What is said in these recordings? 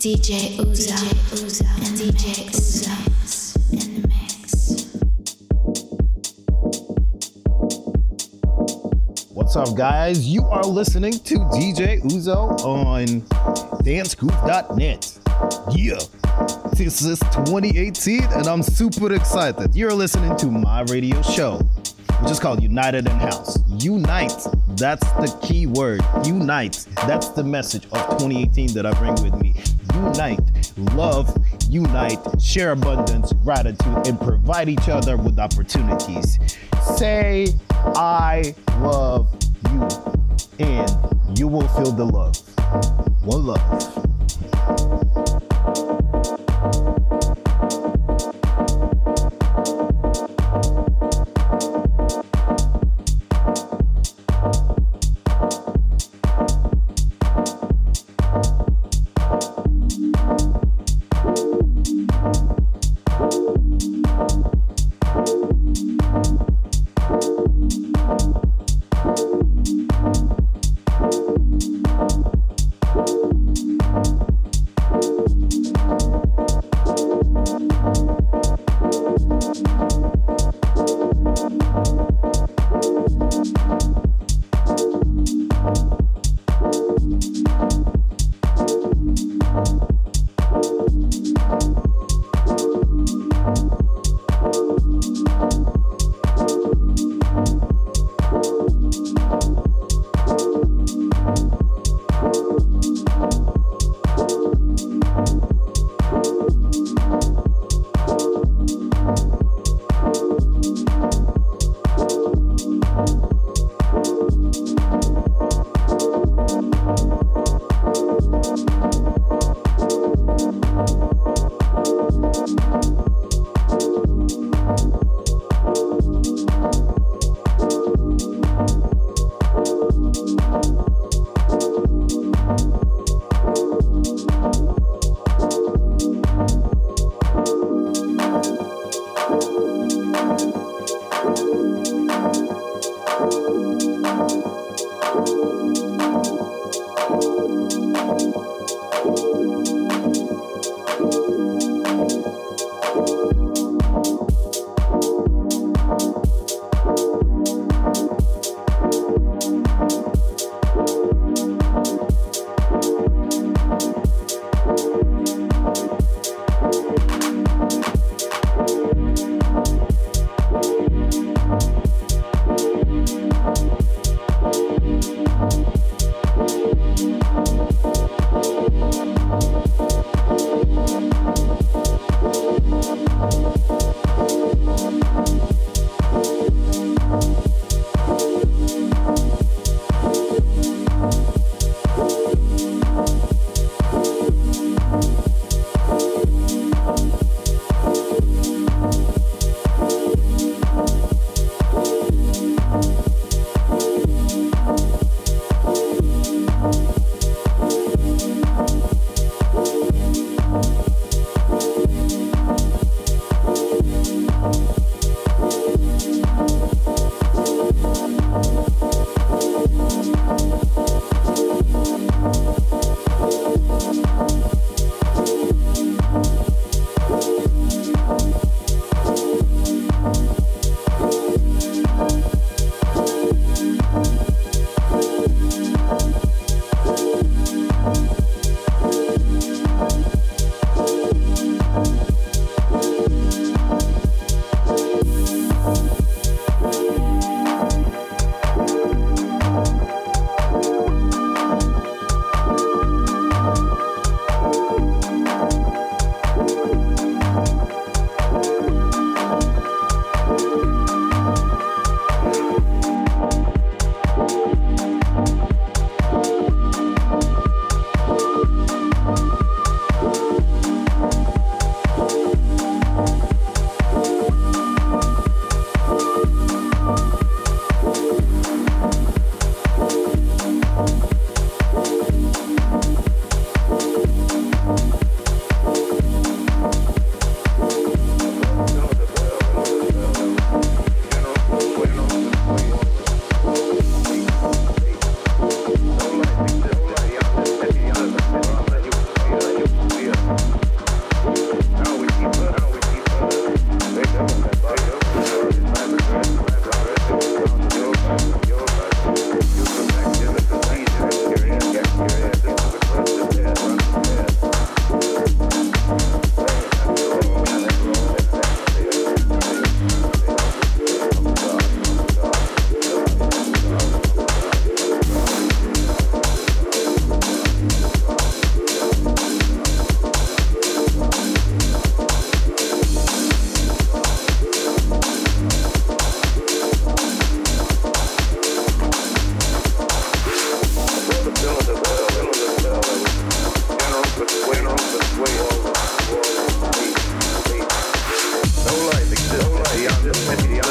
DJ Uzo, Uzo, and DJ Uzo in the mix. What's up, guys? You are listening to DJ Uzo on dancegruv.net. Yeah, this is 2018, and I'm super excited. You're listening to my radio show, which is called United in House. Unite, that's the key word. Unite, that's the message of 2018 that I bring with me. Unite, love, unite, share abundance, gratitude, and provide each other with opportunities. Say, I love you, and you will feel the love. One love.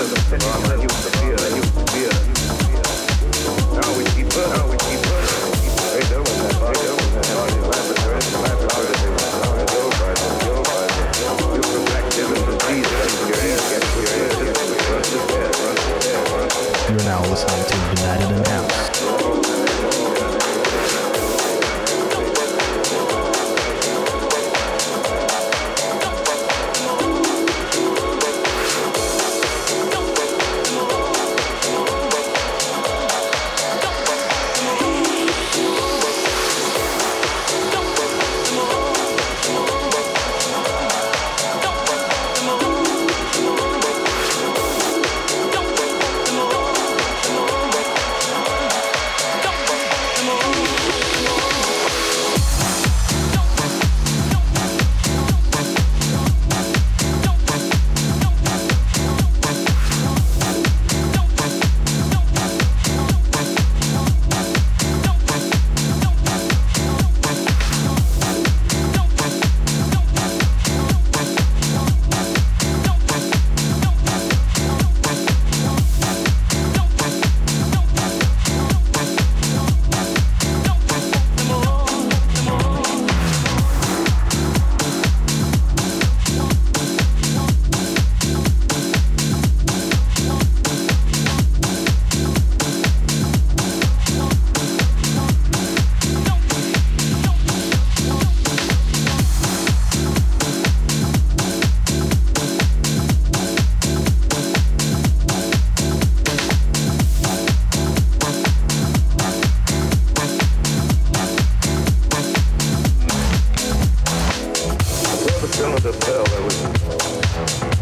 Gracias. cylinder was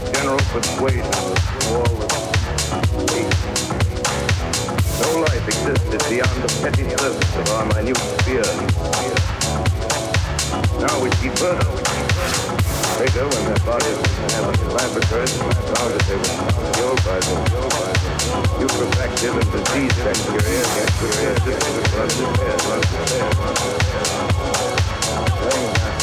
general persuasion. The wall of weak. No life existed beyond the petty surface of our minute sphere. Now we see They go when their bodies have laboratories found they were killed by the putrefactive and disease bacteria the blood.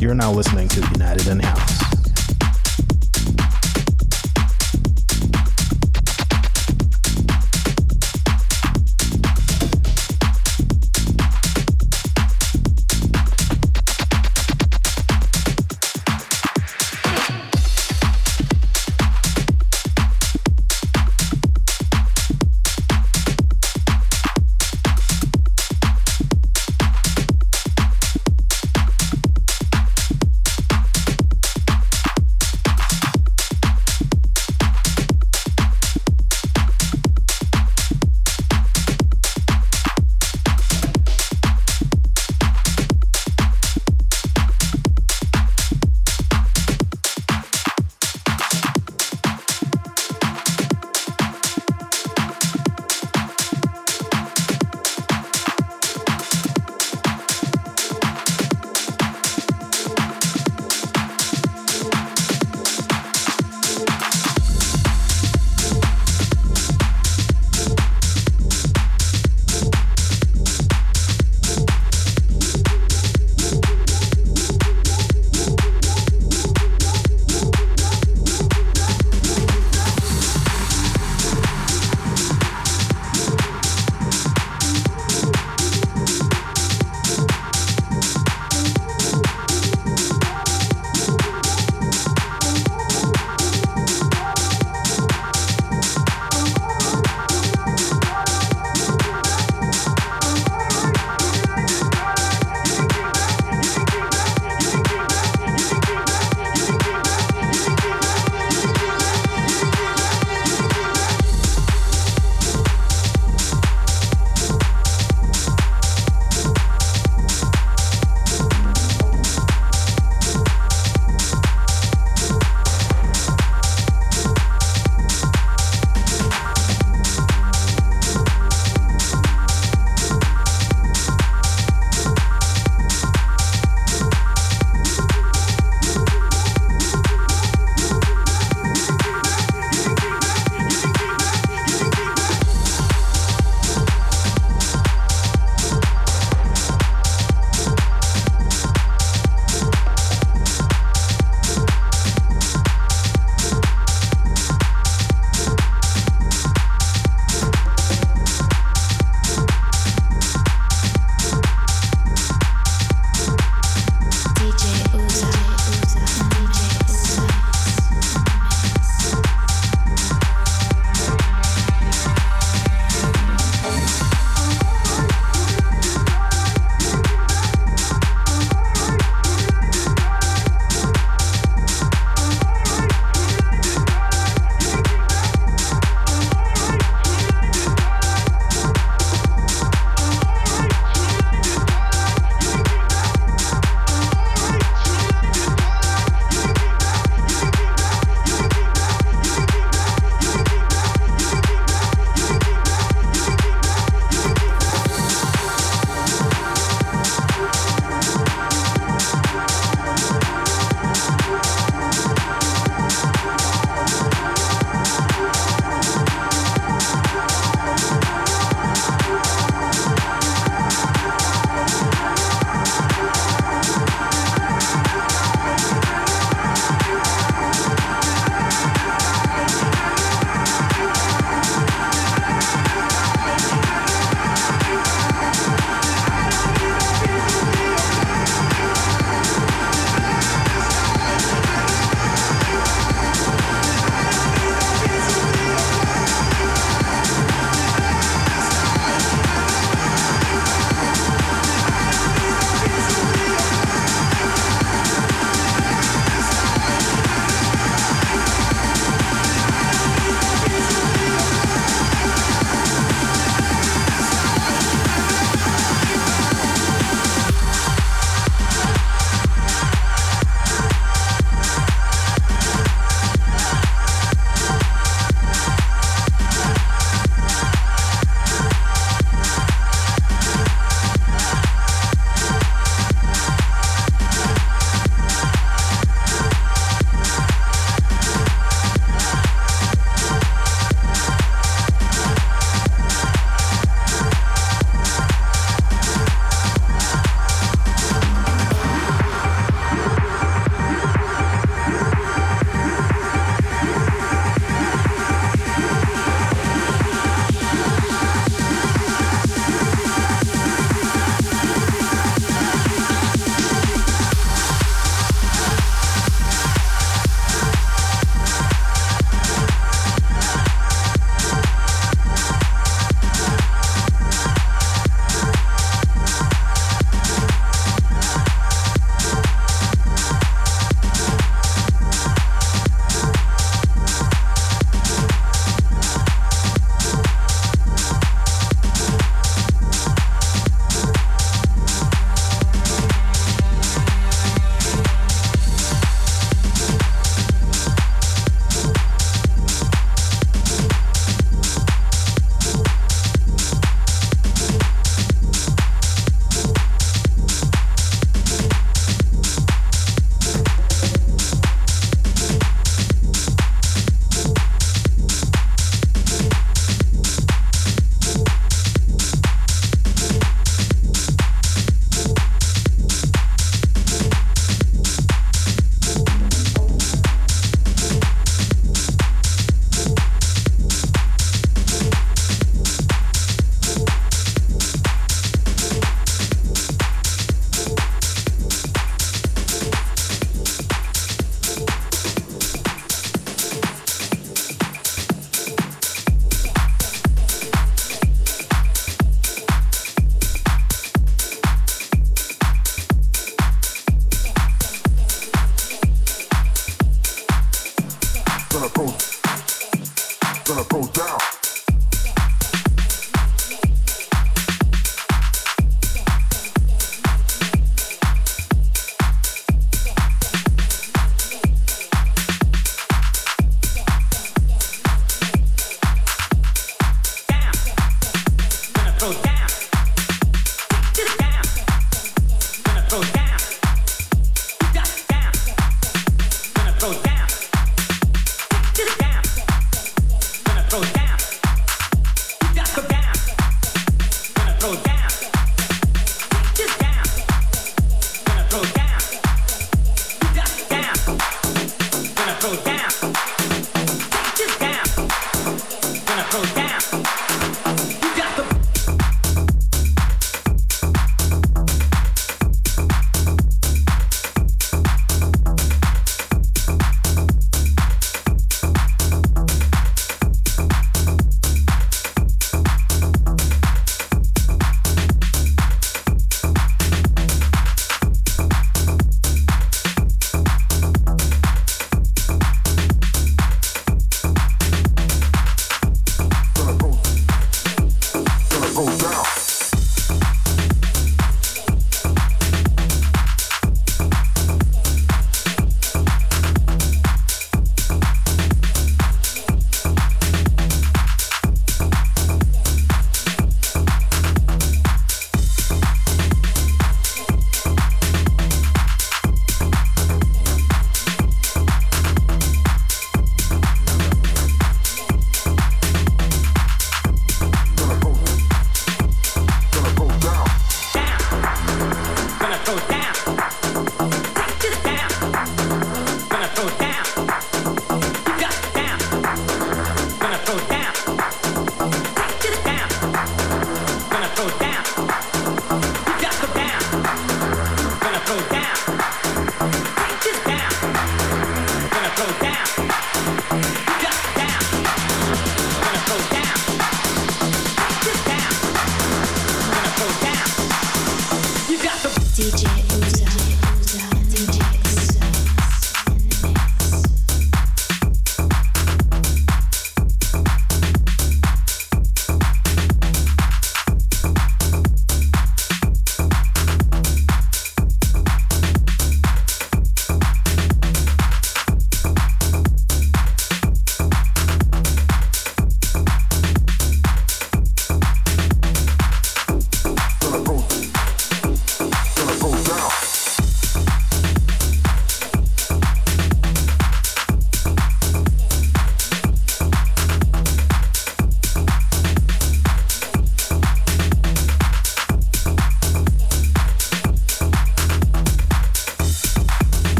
You're now listening to United in House.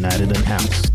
United in House.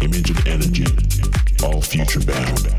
image of image energy, all future bound.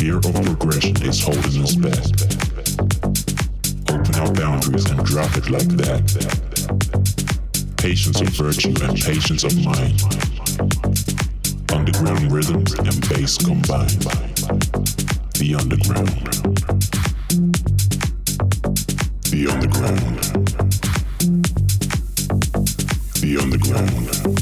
fear of progression is holding us back. Open our boundaries and drop it like that. Patience of virtue and patience of mind. Underground rhythms and bass combined. The underground. The underground. The underground. The underground.